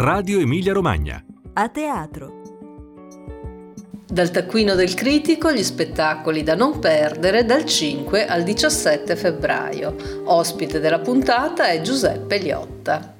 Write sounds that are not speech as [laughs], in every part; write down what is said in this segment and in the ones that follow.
Radio Emilia Romagna. A teatro. Dal taccuino del critico gli spettacoli da non perdere dal 5 al 17 febbraio. Ospite della puntata è Giuseppe Liotta.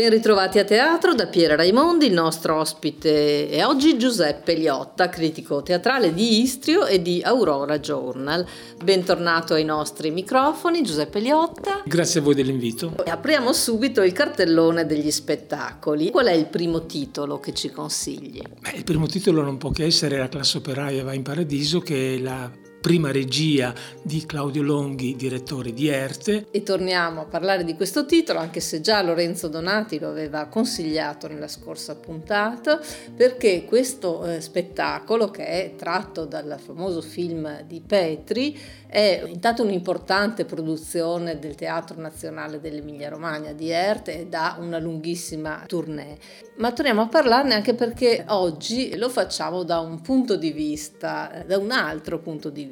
Ben ritrovati a teatro da Piera Raimondi, il nostro ospite è oggi Giuseppe Liotta, critico teatrale di Istrio e di Aurora Journal. Bentornato ai nostri microfoni, Giuseppe Liotta. Grazie a voi dell'invito. Apriamo subito il cartellone degli spettacoli. Qual è il primo titolo che ci consigli? Beh, il primo titolo non può che essere La classe operaia va in paradiso, che è la prima regia di Claudio Longhi, direttore di Erte. E torniamo a parlare di questo titolo, anche se già Lorenzo Donati lo aveva consigliato nella scorsa puntata, perché questo eh, spettacolo, che è tratto dal famoso film di Petri, è intanto un'importante produzione del Teatro Nazionale dell'Emilia Romagna di Erte e da una lunghissima tournée. Ma torniamo a parlarne anche perché oggi lo facciamo da un punto di vista, da un altro punto di vista.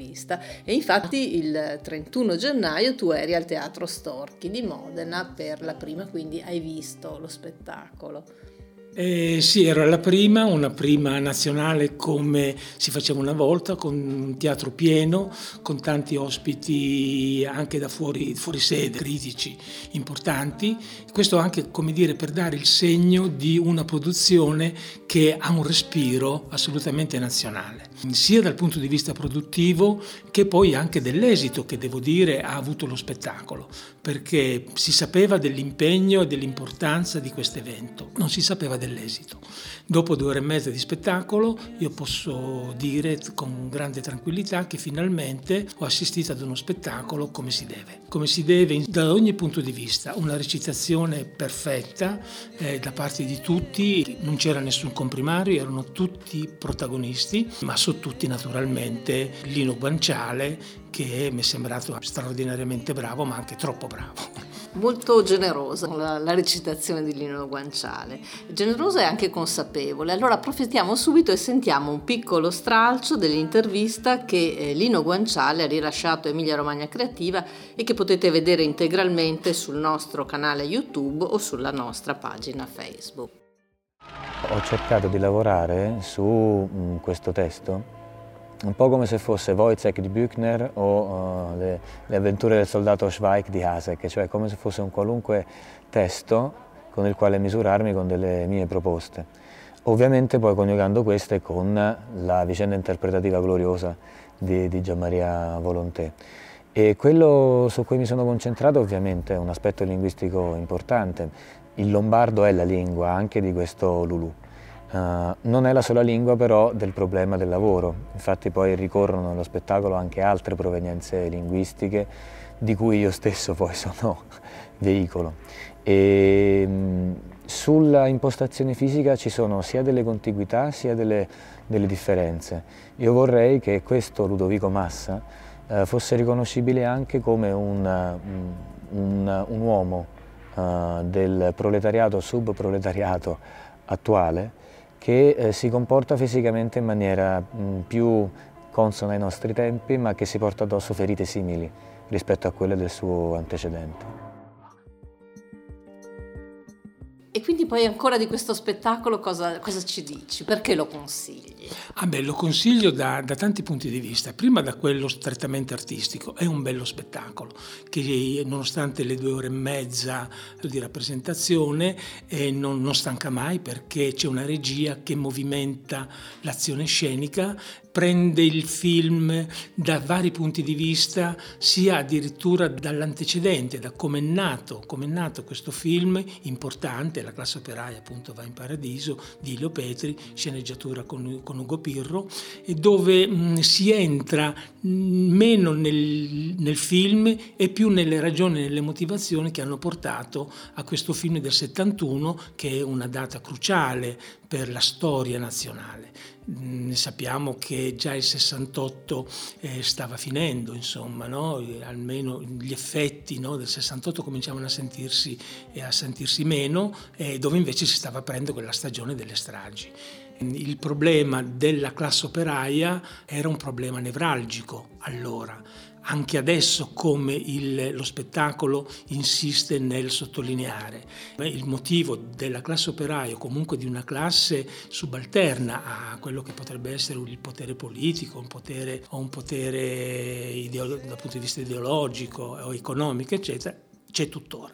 E infatti il 31 gennaio tu eri al Teatro Storchi di Modena per la prima, quindi hai visto lo spettacolo. Eh, sì, era la prima, una prima nazionale come si faceva una volta, con un teatro pieno, con tanti ospiti anche da fuori, fuori sede, critici importanti. Questo anche, come dire, per dare il segno di una produzione che ha un respiro assolutamente nazionale, sia dal punto di vista produttivo che poi anche dell'esito che, devo dire, ha avuto lo spettacolo, perché si sapeva dell'impegno e dell'importanza di questo evento, non si sapeva del dell'esito. Dopo due ore e mezza di spettacolo io posso dire con grande tranquillità che finalmente ho assistito ad uno spettacolo come si deve, come si deve da ogni punto di vista, una recitazione perfetta eh, da parte di tutti, non c'era nessun comprimario, erano tutti protagonisti, ma su tutti naturalmente Lino Guanciale che mi è sembrato straordinariamente bravo ma anche troppo bravo molto generosa la, la, recitazione di Lino Guanciale, generosa e anche consapevole. Allora approfittiamo subito e sentiamo un piccolo stralcio dell'intervista che eh, Lino Guanciale ha rilasciato a Emilia Romagna Creativa e che potete vedere integralmente sul nostro canale YouTube o sulla nostra pagina Facebook. Ho cercato di lavorare su mm, questo testo un po' come se fosse Wojciech di Büchner o uh, le, le, avventure del soldato Schweik di Hasek, cioè come se fosse un qualunque testo con il quale misurarmi con delle mie proposte. Ovviamente poi coniugando queste con la vicenda interpretativa gloriosa di, di Gianmaria Volonté. E quello su cui mi sono concentrato ovviamente è un aspetto linguistico importante. Il lombardo è la lingua anche di questo Lulu. Uh, non è la sola lingua però del problema del lavoro, infatti poi ricorrono nello spettacolo anche altre provenienze linguistiche di cui io stesso poi [laughs] sono veicolo. E, um, sulla impostazione fisica ci sono sia delle contiguità sia delle, delle differenze. Io vorrei che questo Ludovico Massa uh, fosse riconoscibile anche come un, un, un uomo uh, del proletariato, subproletariato attuale, che eh, si comporta fisicamente in maniera mh, più consona ai nostri tempi, ma che si porta addosso ferite simili rispetto a quelle del suo antecedente. E quindi poi ancora di questo spettacolo cosa, cosa ci dici? Perché lo consigli? Ah beh, lo consiglio da, da, tanti punti di vista. Prima da quello strettamente artistico. È un bello spettacolo che nonostante le due ore e mezza di rappresentazione eh, non, non stanca mai perché c'è una regia che movimenta l'azione scenica prende il film da vari punti di vista, sia addirittura dall'antecedente, da come è nato, nato questo film importante, La classe operaia appunto va in paradiso, di Ilio Petri, sceneggiatura con, con Ugo Pirro, dove mh, si entra mh, meno nel, nel film e più nelle ragioni e nelle motivazioni che hanno portato a questo film del 71, che è una data cruciale per la storia nazionale. Mm, sappiamo che già il 68 eh, stava finendo, insomma, no? almeno gli effetti no, del 68 cominciavano a sentirsi, eh, a sentirsi meno, eh, dove invece si stava aprendo quella stagione delle stragi. Il problema della classe operaia era un problema nevralgico allora anche adesso come il, lo spettacolo insiste nel sottolineare. Il motivo della classe operaia o comunque di una classe subalterna a quello che potrebbe essere il potere politico, un potere, o un potere ideolo- dal punto di vista ideologico o economico, eccetera, c'è tuttora.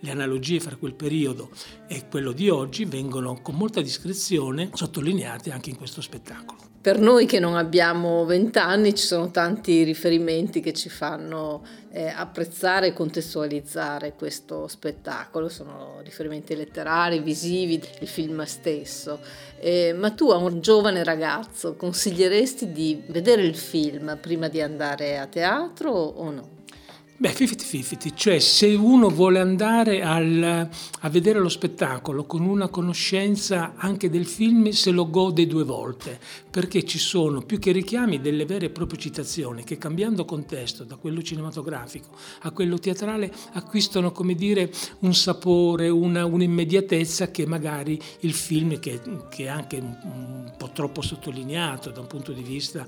Le analogie fra quel periodo e quello di oggi vengono con molta discrezione sottolineate anche in questo spettacolo. Per noi che non abbiamo vent'anni ci sono tanti riferimenti che ci fanno eh, apprezzare e contestualizzare questo spettacolo, sono riferimenti letterari, visivi, il film stesso. Eh, ma tu a un giovane ragazzo consiglieresti di vedere il film prima di andare a teatro o no? Beh, 50-50, cioè se uno vuole andare al, a vedere lo spettacolo con una conoscenza anche del film, se lo gode due volte, perché ci sono più che richiami delle vere e proprie citazioni che cambiando contesto da quello cinematografico a quello teatrale acquistano, come dire, un sapore, una, un'immediatezza che magari il film, che, che è anche un, po' troppo sottolineato da un punto di vista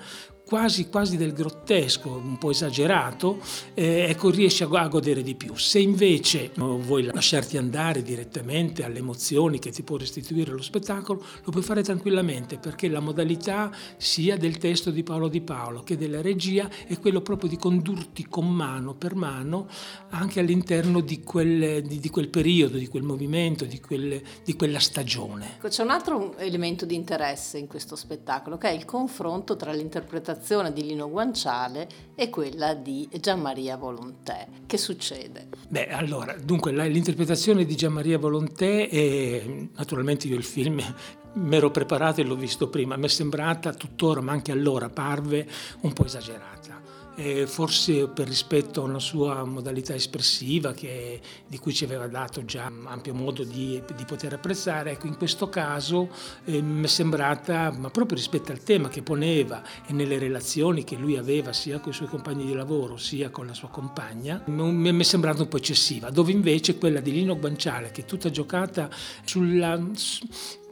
quasi, quasi del grottesco, un po' esagerato, eh, ecco, riesci a, a, godere di più. Se invece vuoi lasciarti andare direttamente alle emozioni che ti può restituire lo spettacolo, lo puoi fare tranquillamente perché la modalità sia del testo di Paolo Di Paolo che della regia è quello proprio di condurti con mano per mano anche all'interno di quel, di, di quel periodo, di quel movimento, di, quel, di quella stagione. Ecco, c'è un altro elemento di interesse in questo spettacolo che è il confronto tra l'interpretazione interpretazione di Lino Guanciale e quella di Gianmaria Volontè. Che succede? Beh, allora, dunque l'interpretazione di Gianmaria Volontè è naturalmente io il film [laughs] mi ero preparato e l'ho visto prima, mi è sembrata tuttora, ma anche allora parve un po' esagerata eh, forse per rispetto a una sua modalità espressiva che, di cui ci aveva dato già ampio modo di, di poter apprezzare, ecco in questo caso eh, mi è sembrata, ma proprio rispetto al tema che poneva e nelle relazioni che lui aveva sia con i suoi compagni di lavoro sia con la sua compagna, mi è sembrata un po' eccessiva, dove invece quella di Lino Guanciale che è tutta giocata sulla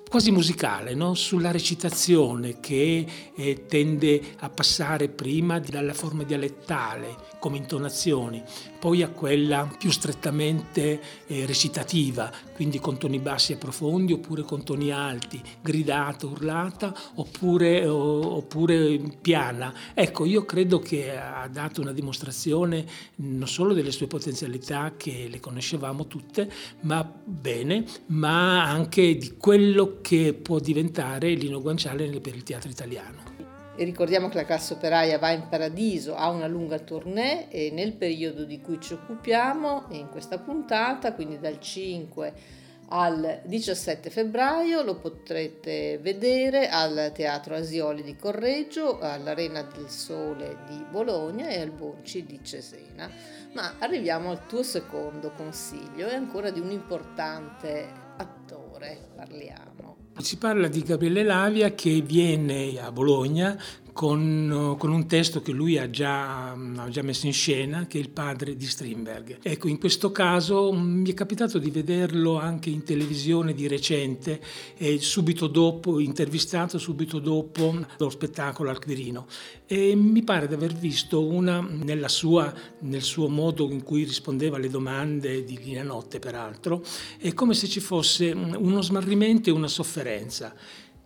quasi musicale, no? sulla recitazione che eh, tende a passare prima dalla forma dialettale come intonazioni, poi a quella più strettamente eh, recitativa, quindi con toni bassi e profondi oppure con toni alti, gridata, urlata oppure, o, oppure piana. Ecco, io credo che ha dato una dimostrazione non solo delle sue potenzialità che le conoscevamo tutte, ma bene, ma anche di quello che può diventare Lino Guanciale per il teatro italiano. E ricordiamo che la classe operaia va in paradiso, ha una lunga tournée e nel periodo di cui ci occupiamo, in questa puntata, quindi dal 5 al 17 febbraio, lo potrete vedere al Teatro Asioli di Correggio, all'Arena del Sole di Bologna e al Bonci di Cesena. Ma arriviamo al tuo secondo consiglio e ancora di un importante attore parliamo. Si parla di Gabriele Lavia che viene a Bologna con, con, un testo che lui ha già, ha già, messo in scena, che è il padre di Strindberg. Ecco, in questo caso mm, mi è capitato di vederlo anche in televisione di recente, e subito dopo, intervistato subito dopo lo spettacolo al Quirino. E mi pare di aver visto una, sua, nel suo modo in cui rispondeva alle domande di Lina Notte, peraltro, è come se ci fosse uno smarrimento e una sofferenza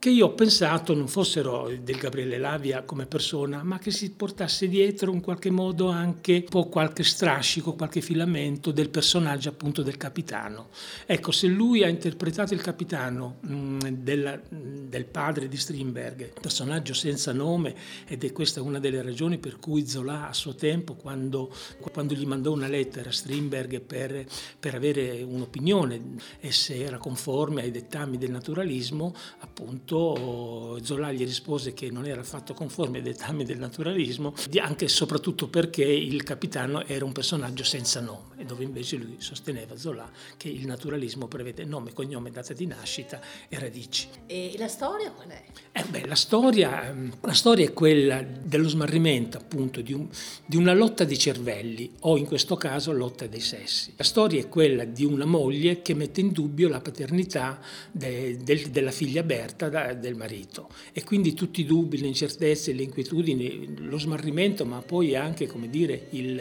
che io ho pensato non fossero del Gabriele Lavia come persona, ma che si portasse dietro in qualche modo anche un po' qualche strascico, qualche filamento del personaggio appunto del capitano. Ecco, se lui ha interpretato il capitano mh, mm, del, del, padre di Strindberg, personaggio senza nome, ed è questa una delle ragioni per cui Zola a suo tempo, quando, quando gli mandò una lettera a Strindberg per, per avere un'opinione e se era conforme ai dettami del naturalismo, appunto punto Zola gli rispose che non era affatto conforme ai dettami del naturalismo, anche e soprattutto perché il capitano era un personaggio senza nome, dove invece lui sosteneva Zola che il naturalismo prevede nome, cognome, data di nascita e radici. E la storia qual è? Eh beh, la, storia, ehm, la storia è quella dello smarrimento appunto di, un, di una lotta di cervelli o in questo caso lotta dei sessi. La storia è quella di una moglie che mette in dubbio la paternità de, de, della figlia Berta serda del marito e quindi tutti i dubbi, le incertezze, le inquietudini, lo smarrimento, ma poi anche come dire, il,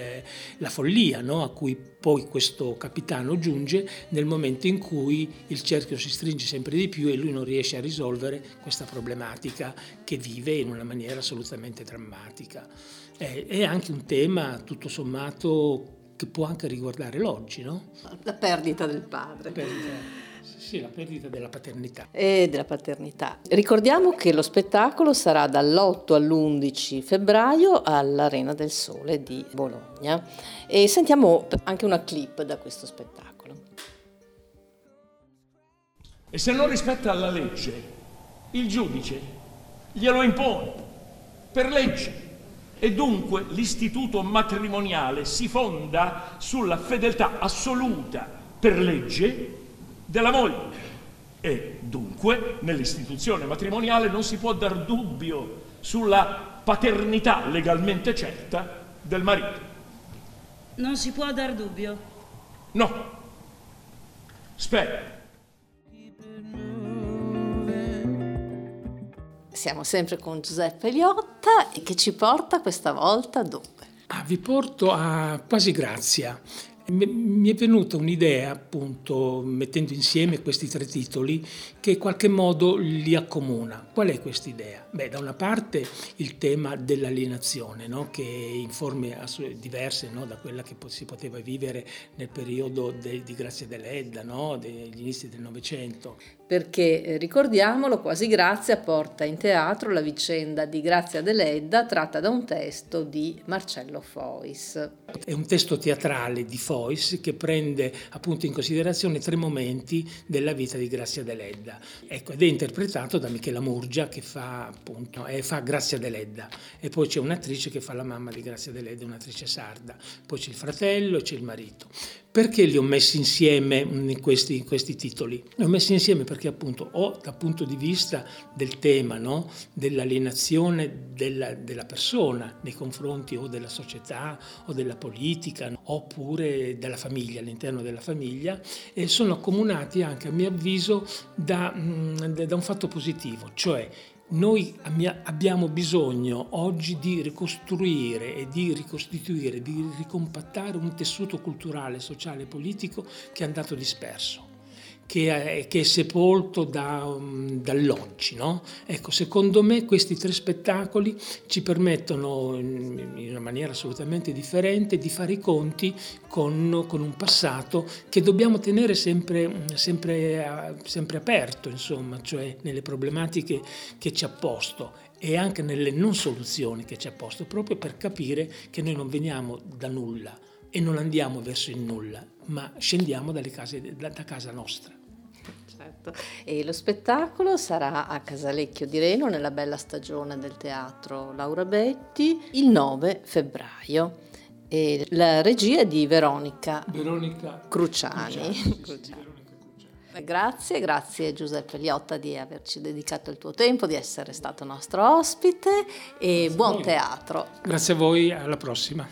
la follia no? a cui poi questo capitano giunge nel momento in cui il cerchio si stringe sempre di più e lui non riesce a risolvere questa problematica che vive in una maniera assolutamente drammatica. È, è anche un tema tutto sommato che può anche riguardare l'oggi, no? La perdita del padre. Perdita. Sì, la perdita della paternità. E della paternità. Ricordiamo che lo spettacolo sarà dall'8 all'11 febbraio all'Arena del Sole di Bologna e sentiamo anche una clip da questo spettacolo. E se non rispetta la legge, il giudice glielo impone per legge. E dunque l'istituto matrimoniale si fonda sulla fedeltà assoluta per legge della moglie. E dunque nell'istituzione matrimoniale non si può dar dubbio sulla paternità legalmente certa del marito. Non si può dar dubbio? No. Spera. Siamo sempre con Giuseppe Liotta che ci porta questa volta dove? Ah, vi porto a Quasi Grazia, mi è venuta un'idea, appunto, mettendo insieme questi tre titoli, che in qualche modo li accomuna. Qual è questa idea? Beh, da una parte il tema dell'alienazione, no? che in forme diverse no? da quella che si poteva vivere nel periodo de, di Grazia dell'Edda, no? degli inizi del Novecento. Perché eh, ricordiamolo, quasi Grazia porta in teatro la vicenda di Grazia dell'Edda tratta da un testo di Marcello Fois. È un testo teatrale di Fois Lois che prende appunto in considerazione tre momenti della vita di Grazia Deledda. Ecco, ed è interpretato da Michela Murgia che fa appunto eh, fa Grazia Deledda e poi c'è un'attrice che fa la mamma di Grazia Deledda, un'attrice sarda, poi c'è il fratello e c'è il marito. Perché li ho messi insieme in questi, questi, titoli? Li ho messi insieme perché appunto ho dal punto di vista del tema, no? dell'alienazione della, della, persona nei confronti o della società o della politica oppure della famiglia, all'interno della famiglia, e sono accomunati anche a mio avviso da, mm, da un fatto positivo, cioè noi abbiamo bisogno oggi di ricostruire e di ricostituire, di ricompattare un tessuto culturale, sociale e politico che è andato disperso che è, che è sepolto da, um, dall'oggi. No? Ecco, secondo me questi tre spettacoli ci permettono in, in, una maniera assolutamente differente di fare i conti con, con un passato che dobbiamo tenere sempre, sempre, sempre aperto, insomma, cioè nelle problematiche che ci ha posto e anche nelle non soluzioni che ci ha posto, proprio per capire che noi non veniamo da nulla e non andiamo verso il nulla, ma scendiamo case, da, da casa nostra. Certo. E lo spettacolo sarà a Casalecchio di Reno nella bella stagione del teatro Laura Betti il 9 febbraio. E la regia è di Veronica, Veronica Cruciani. Cruciani, Cruciani. Grazie, grazie Giuseppe Liotta di averci dedicato il tuo tempo, di essere stato nostro ospite e buon teatro. Grazie a voi, alla prossima.